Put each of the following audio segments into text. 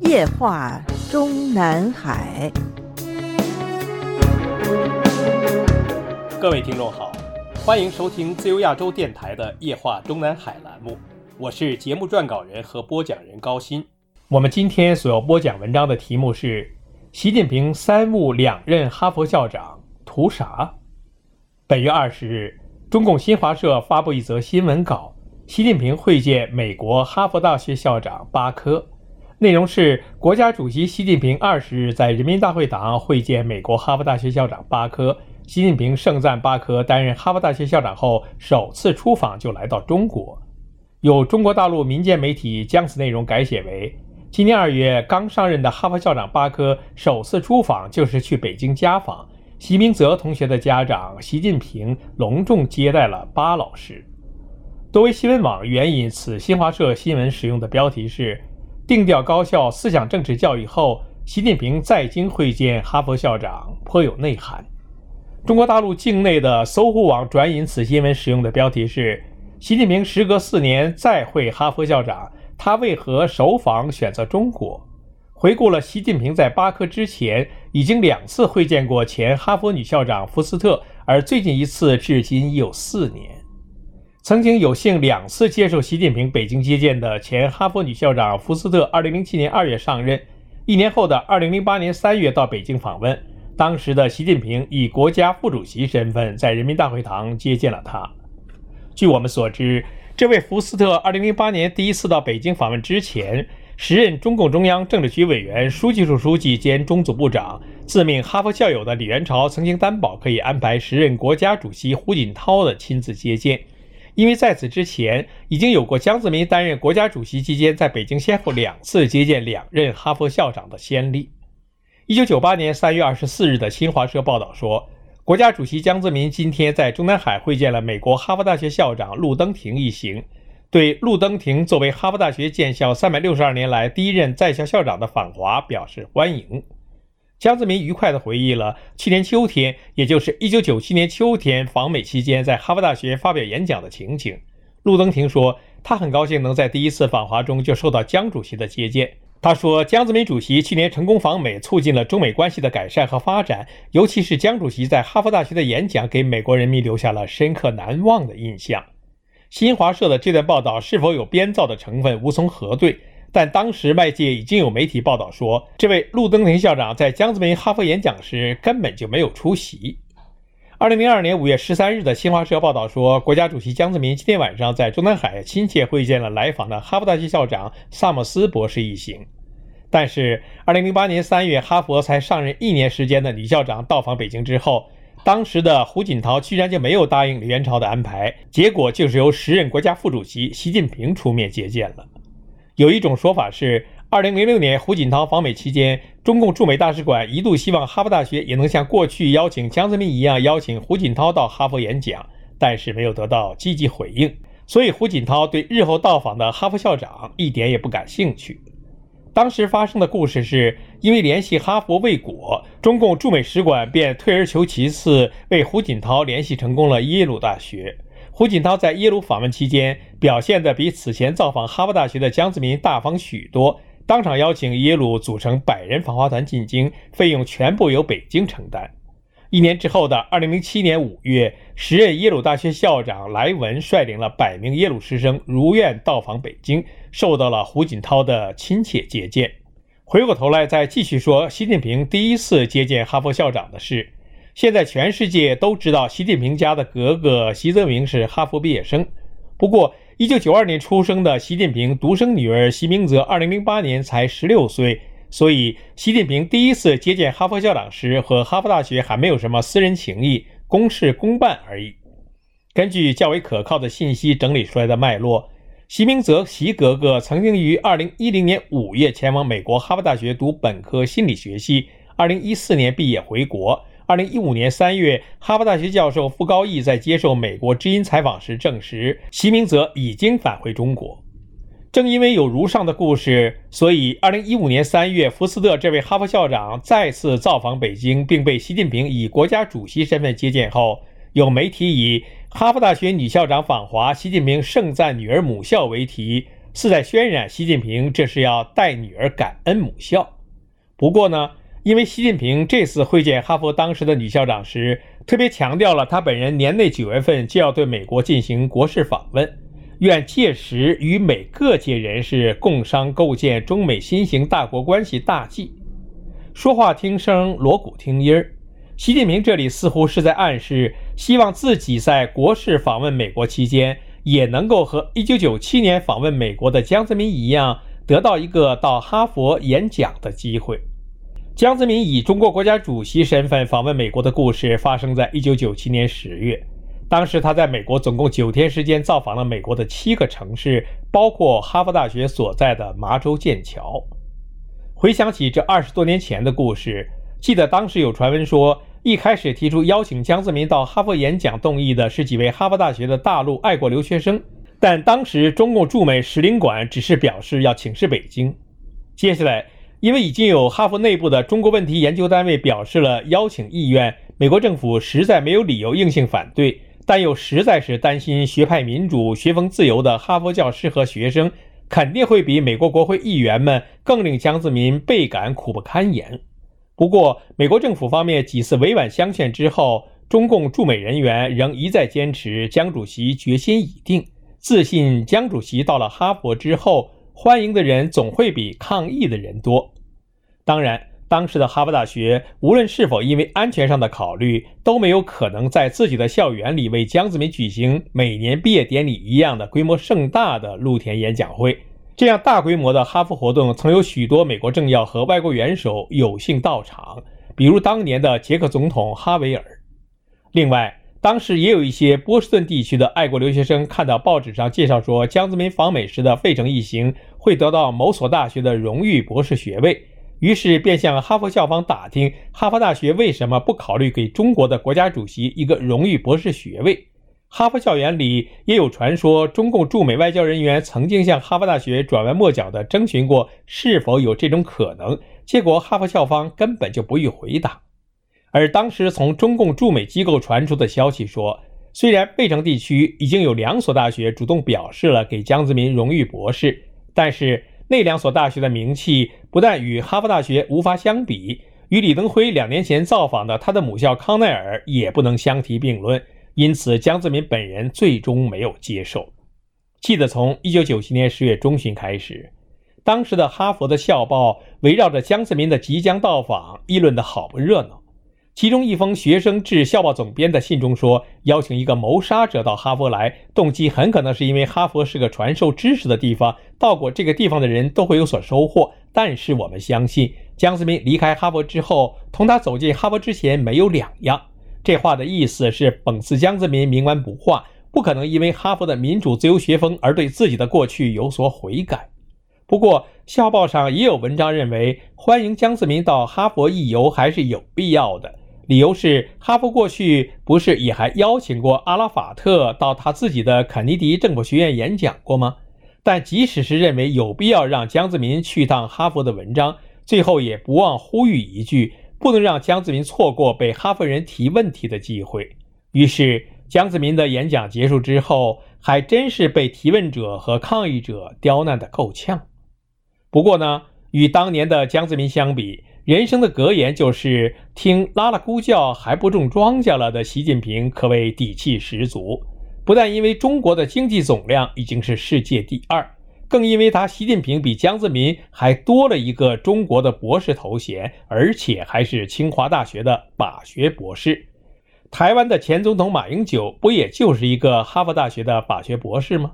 夜话中南海。各位听众好，欢迎收听自由亚洲电台的《夜话中南海》栏目，我是节目撰稿人和播讲人高鑫。我们今天所要播讲文章的题目是：习近平三木两任哈佛校长图啥？本月二十日，中共新华社发布一则新闻稿，习近平会见美国哈佛大学校长巴科。内容是国家主席习近平二十日在人民大会堂会见美国哈佛大学校长巴科。习近平盛赞巴科担任哈佛大学校长后首次出访就来到中国。有中国大陆民间媒体将此内容改写为：今年二月刚上任的哈佛校长巴科首次出访就是去北京家访，习明泽同学的家长习近平隆重接待了巴老师。多维新闻网援引此新华社新闻使用的标题是。定调高校思想政治教育后，习近平在京会见哈佛校长，颇有内涵。中国大陆境内的搜狐网转引此新闻使用的标题是：习近平时隔四年再会哈佛校长，他为何首访选择中国？回顾了习近平在巴科之前已经两次会见过前哈佛女校长福斯特，而最近一次至今已有四年。曾经有幸两次接受习近平北京接见的前哈佛女校长福斯特，2007年2月上任，一年后的2008年3月到北京访问。当时的习近平以国家副主席身份在人民大会堂接见了她。据我们所知，这位福斯特2008年第一次到北京访问之前，时任中共中央政治局委员、书记处书记兼中组部长、自命哈佛校友的李元朝曾经担保可以安排时任国家主席胡锦涛的亲自接见。因为在此之前已经有过江泽民担任国家主席期间在北京先后两次接见两任哈佛校长的先例。一九九八年三月二十四日的新华社报道说，国家主席江泽民今天在中南海会见了美国哈佛大学校长陆登廷一行，对陆登廷作为哈佛大学建校三百六十二年来第一任在校校长的访华表示欢迎。江泽民愉快地回忆了去年秋天，也就是1997年秋天访美期间，在哈佛大学发表演讲的情景。陆登廷说，他很高兴能在第一次访华中就受到江主席的接见。他说，江泽民主席去年成功访美，促进了中美关系的改善和发展，尤其是江主席在哈佛大学的演讲，给美国人民留下了深刻难忘的印象。新华社的这段报道是否有编造的成分，无从核对。但当时外界已经有媒体报道说，这位陆登廷校长在江泽民哈佛演讲时根本就没有出席。二零零二年五月十三日的新华社报道说，国家主席江泽民今天晚上在中南海亲切会见了来访的哈佛大学校长萨默斯博士一行。但是，二零零八年三月哈佛才上任一年时间的女校长到访北京之后，当时的胡锦涛居然就没有答应李元朝的安排，结果就是由时任国家副主席习近平出面接见了。有一种说法是，二零零六年胡锦涛访美期间，中共驻美大使馆一度希望哈佛大学也能像过去邀请江泽民一样邀请胡锦涛到哈佛演讲，但是没有得到积极回应，所以胡锦涛对日后到访的哈佛校长一点也不感兴趣。当时发生的故事是，因为联系哈佛未果，中共驻美使馆便退而求其次，为胡锦涛联系成功了耶鲁大学。胡锦涛在耶鲁访问期间表现的比此前造访哈佛大学的江泽民大方许多，当场邀请耶鲁组成百人访华团进京，费用全部由北京承担。一年之后的二零零七年五月，时任耶鲁大学校长莱文率领了百名耶鲁师生如愿到访北京，受到了胡锦涛的亲切接见。回过头来再继续说习近平第一次接见哈佛校长的事。现在全世界都知道习近平家的格格习泽明是哈佛毕业生。不过，1992年出生的习近平独生女儿习明泽2008年才16岁，所以习近平第一次接见哈佛校长时，和哈佛大学还没有什么私人情谊，公事公办而已。根据较为可靠的信息整理出来的脉络，习明泽习格格曾经于2010年5月前往美国哈佛大学读本科心理学系，2014年毕业回国。二零一五年三月，哈佛大学教授傅高义在接受美国知音采访时证实，习明泽已经返回中国。正因为有如上的故事，所以二零一五年三月，福斯特这位哈佛校长再次造访北京，并被习近平以国家主席身份接见后，有媒体以哈佛大学女校长访华，习近平盛赞女儿母校为题，似在渲染习近平这是要带女儿感恩母校。不过呢，因为习近平这次会见哈佛当时的女校长时，特别强调了他本人年内九月份就要对美国进行国事访问，愿届时与美各界人士共商构建中美新型大国关系大计。说话听声，锣鼓听音儿。习近平这里似乎是在暗示，希望自己在国事访问美国期间，也能够和1997年访问美国的江泽民一样，得到一个到哈佛演讲的机会。江泽民以中国国家主席身份访问美国的故事，发生在1997年10月。当时他在美国总共九天时间，造访了美国的七个城市，包括哈佛大学所在的麻州剑桥。回想起这二十多年前的故事，记得当时有传闻说，一开始提出邀请江泽民到哈佛演讲动议的是几位哈佛大学的大陆爱国留学生，但当时中共驻美使领馆只是表示要请示北京。接下来，因为已经有哈佛内部的中国问题研究单位表示了邀请意愿，美国政府实在没有理由硬性反对，但又实在是担心学派民主、学风自由的哈佛教师和学生。肯定会比美国国会议员们更令江泽民倍感苦不堪言。不过，美国政府方面几次委婉相劝之后，中共驻美人员仍一再坚持江主席决心已定，自信江主席到了哈佛之后，欢迎的人总会比抗议的人多。当然。当时的哈佛大学，无论是否因为安全上的考虑，都没有可能在自己的校园里为江泽民举行每年毕业典礼一样的规模盛大的露天演讲会。这样大规模的哈佛活动，曾有许多美国政要和外国元首有幸到场，比如当年的捷克总统哈维尔。另外，当时也有一些波士顿地区的爱国留学生看到报纸上介绍说，江泽民访美时的费城一行会得到某所大学的荣誉博士学位。于是便向哈佛校方打听，哈佛大学为什么不考虑给中国的国家主席一个荣誉博士学位？哈佛校园里也有传说，中共驻美外交人员曾经向哈佛大学转弯抹角地征询过是否有这种可能，结果哈佛校方根本就不予回答。而当时从中共驻美机构传出的消息说，虽然费城地区已经有两所大学主动表示了给江泽民荣誉博士，但是。那两所大学的名气不但与哈佛大学无法相比，与李登辉两年前造访的他的母校康奈尔也不能相提并论。因此，江泽民本人最终没有接受。记得从1997年10月中旬开始，当时的哈佛的校报围绕着江泽民的即将到访议论得好不热闹。其中一封学生致校报总编的信中说：“邀请一个谋杀者到哈佛来，动机很可能是因为哈佛是个传授知识的地方，到过这个地方的人都会有所收获。但是我们相信，江泽民离开哈佛之后，同他走进哈佛之前没有两样。”这话的意思是讽刺江泽民冥顽不化，不可能因为哈佛的民主自由学风而对自己的过去有所悔改。不过，校报上也有文章认为，欢迎江泽民到哈佛一游还是有必要的。理由是，哈佛过去不是也还邀请过阿拉法特到他自己的肯尼迪政府学院演讲过吗？但即使是认为有必要让江泽民去趟哈佛的文章，最后也不忘呼吁一句：不能让江泽民错过被哈佛人提问题的机会。于是，江泽民的演讲结束之后，还真是被提问者和抗议者刁难得够呛。不过呢，与当年的江泽民相比，人生的格言就是“听拉拉咕叫还不种庄稼了”的习近平可谓底气十足。不但因为中国的经济总量已经是世界第二，更因为他习近平比江泽民还多了一个中国的博士头衔，而且还是清华大学的法学博士。台湾的前总统马英九不也就是一个哈佛大学的法学博士吗？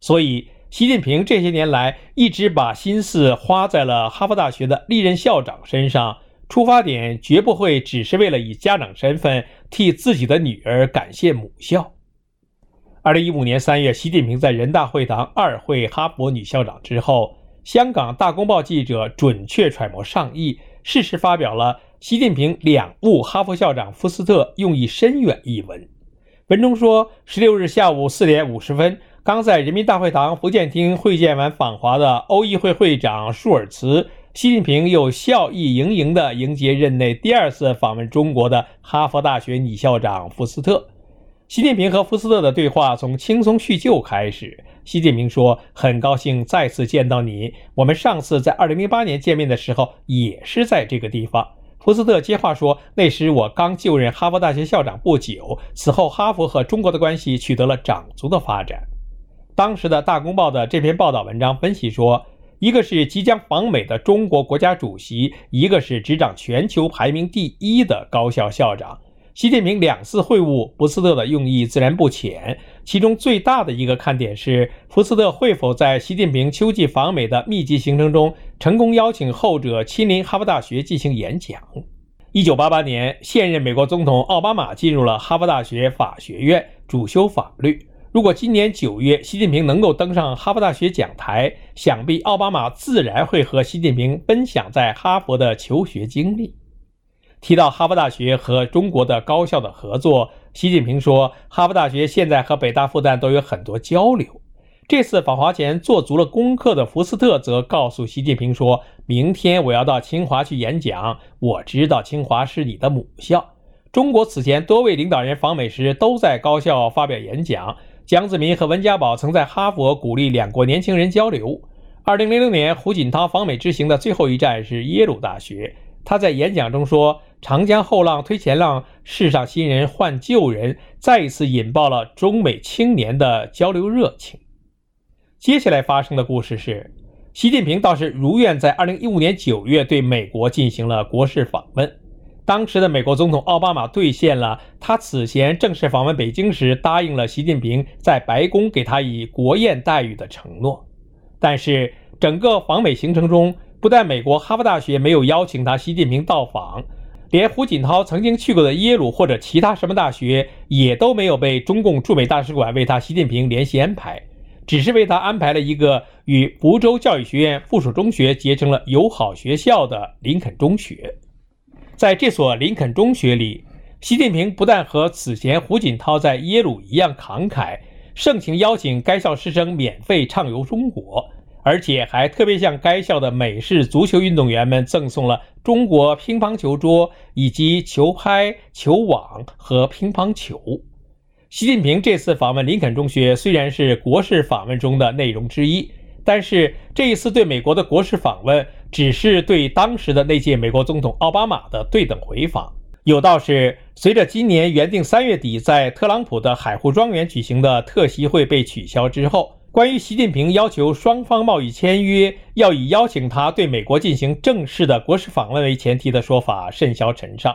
所以。习近平这些年来一直把心思花在了哈佛大学的历任校长身上，出发点绝不会只是为了以家长身份替自己的女儿感谢母校。二零一五年三月，习近平在人大会堂二会哈佛女校长之后，香港《大公报》记者准确揣摩上意，适时发表了习近平两误哈佛校长福斯特用意深远一文。文中说，十六日下午四点五十分。刚在人民大会堂福建厅会见完访华的欧议会会长舒尔茨，习近平又笑意盈盈地迎接任内第二次访问中国的哈佛大学女校长福斯特。习近平和福斯特的对话从轻松叙旧开始。习近平说：“很高兴再次见到你。我们上次在2008年见面的时候也是在这个地方。”福斯特接话说：“那时我刚就任哈佛大学校长不久，此后哈佛和中国的关系取得了长足的发展。”当时的大公报的这篇报道文章分析说，一个是即将访美的中国国家主席，一个是执掌全球排名第一的高校校长。习近平两次会晤福斯特的用意自然不浅，其中最大的一个看点是福斯特会否在习近平秋季访美的密集行程中成功邀请后者亲临哈佛大学进行演讲。一九八八年，现任美国总统奥巴马进入了哈佛大学法学院，主修法律。如果今年九月习近平能够登上哈佛大学讲台，想必奥巴马自然会和习近平分享在哈佛的求学经历。提到哈佛大学和中国的高校的合作，习近平说，哈佛大学现在和北大、复旦都有很多交流。这次访华前做足了功课的福斯特则告诉习近平说，明天我要到清华去演讲。我知道清华是你的母校。中国此前多位领导人访美时都在高校发表演讲。江泽民和温家宝曾在哈佛鼓励两国年轻人交流。二零零六年胡锦涛访美之行的最后一站是耶鲁大学。他在演讲中说：“长江后浪推前浪，世上新人换旧人，再一次引爆了中美青年的交流热情。”接下来发生的故事是，习近平倒是如愿在2015年9月对美国进行了国事访问。当时的美国总统奥巴马兑现了他此前正式访问北京时答应了习近平在白宫给他以国宴待遇的承诺。但是整个访美行程中，不但美国哈佛大学没有邀请他，习近平到访，连胡锦涛曾经去过的耶鲁或者其他什么大学，也都没有被中共驻美大使馆为他习近平联系安排，只是为他安排了一个与福州教育学院附属中学结成了友好学校的林肯中学。在这所林肯中学里，习近平不但和此前胡锦涛在耶鲁一样慷慨，盛情邀请该校师生免费畅游中国。而且还特别向该校的美式足球运动员们赠送了中国乒乓球桌以及球拍、球网和乒乓球。习近平这次访问林肯中学虽然是国事访问中的内容之一，但是这一次对美国的国事访问只是对当时的那届美国总统奥巴马的对等回访。有道是，随着今年原定三月底在特朗普的海湖庄园举行的特席会被取消之后。关于习近平要求双方贸易签约要以邀请他对美国进行正式的国事访问为前提的说法甚嚣尘上。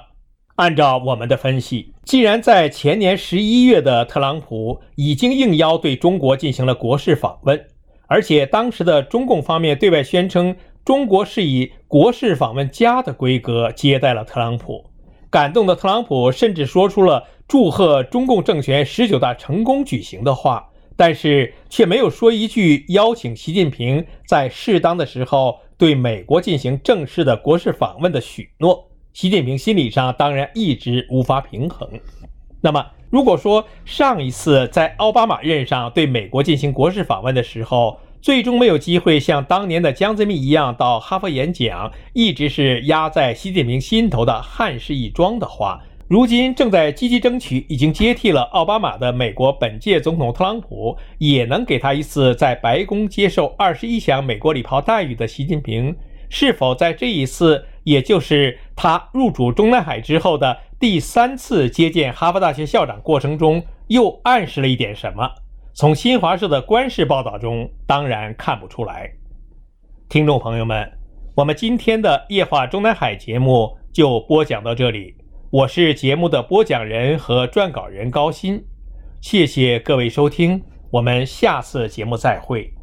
按照我们的分析，既然在前年十一月的特朗普已经应邀对中国进行了国事访问，而且当时的中共方面对外宣称中国是以国事访问家的规格接待了特朗普，感动的特朗普甚至说出了祝贺中共政权十九大成功举行的话。但是却没有说一句邀请习近平在适当的时候对美国进行正式的国事访问的许诺，习近平心理上当然一直无法平衡。那么，如果说上一次在奥巴马任上对美国进行国事访问的时候，最终没有机会像当年的江泽民一样到哈佛演讲，一直是压在习近平心头的汉室一桩的话。如今正在积极争取，已经接替了奥巴马的美国本届总统特朗普，也能给他一次在白宫接受二十一项美国礼炮待遇的习近平，是否在这一次，也就是他入主中南海之后的第三次接见哈佛大学校长过程中，又暗示了一点什么？从新华社的官式报道中当然看不出来。听众朋友们，我们今天的夜话中南海节目就播讲到这里。我是节目的播讲人和撰稿人高鑫，谢谢各位收听，我们下次节目再会。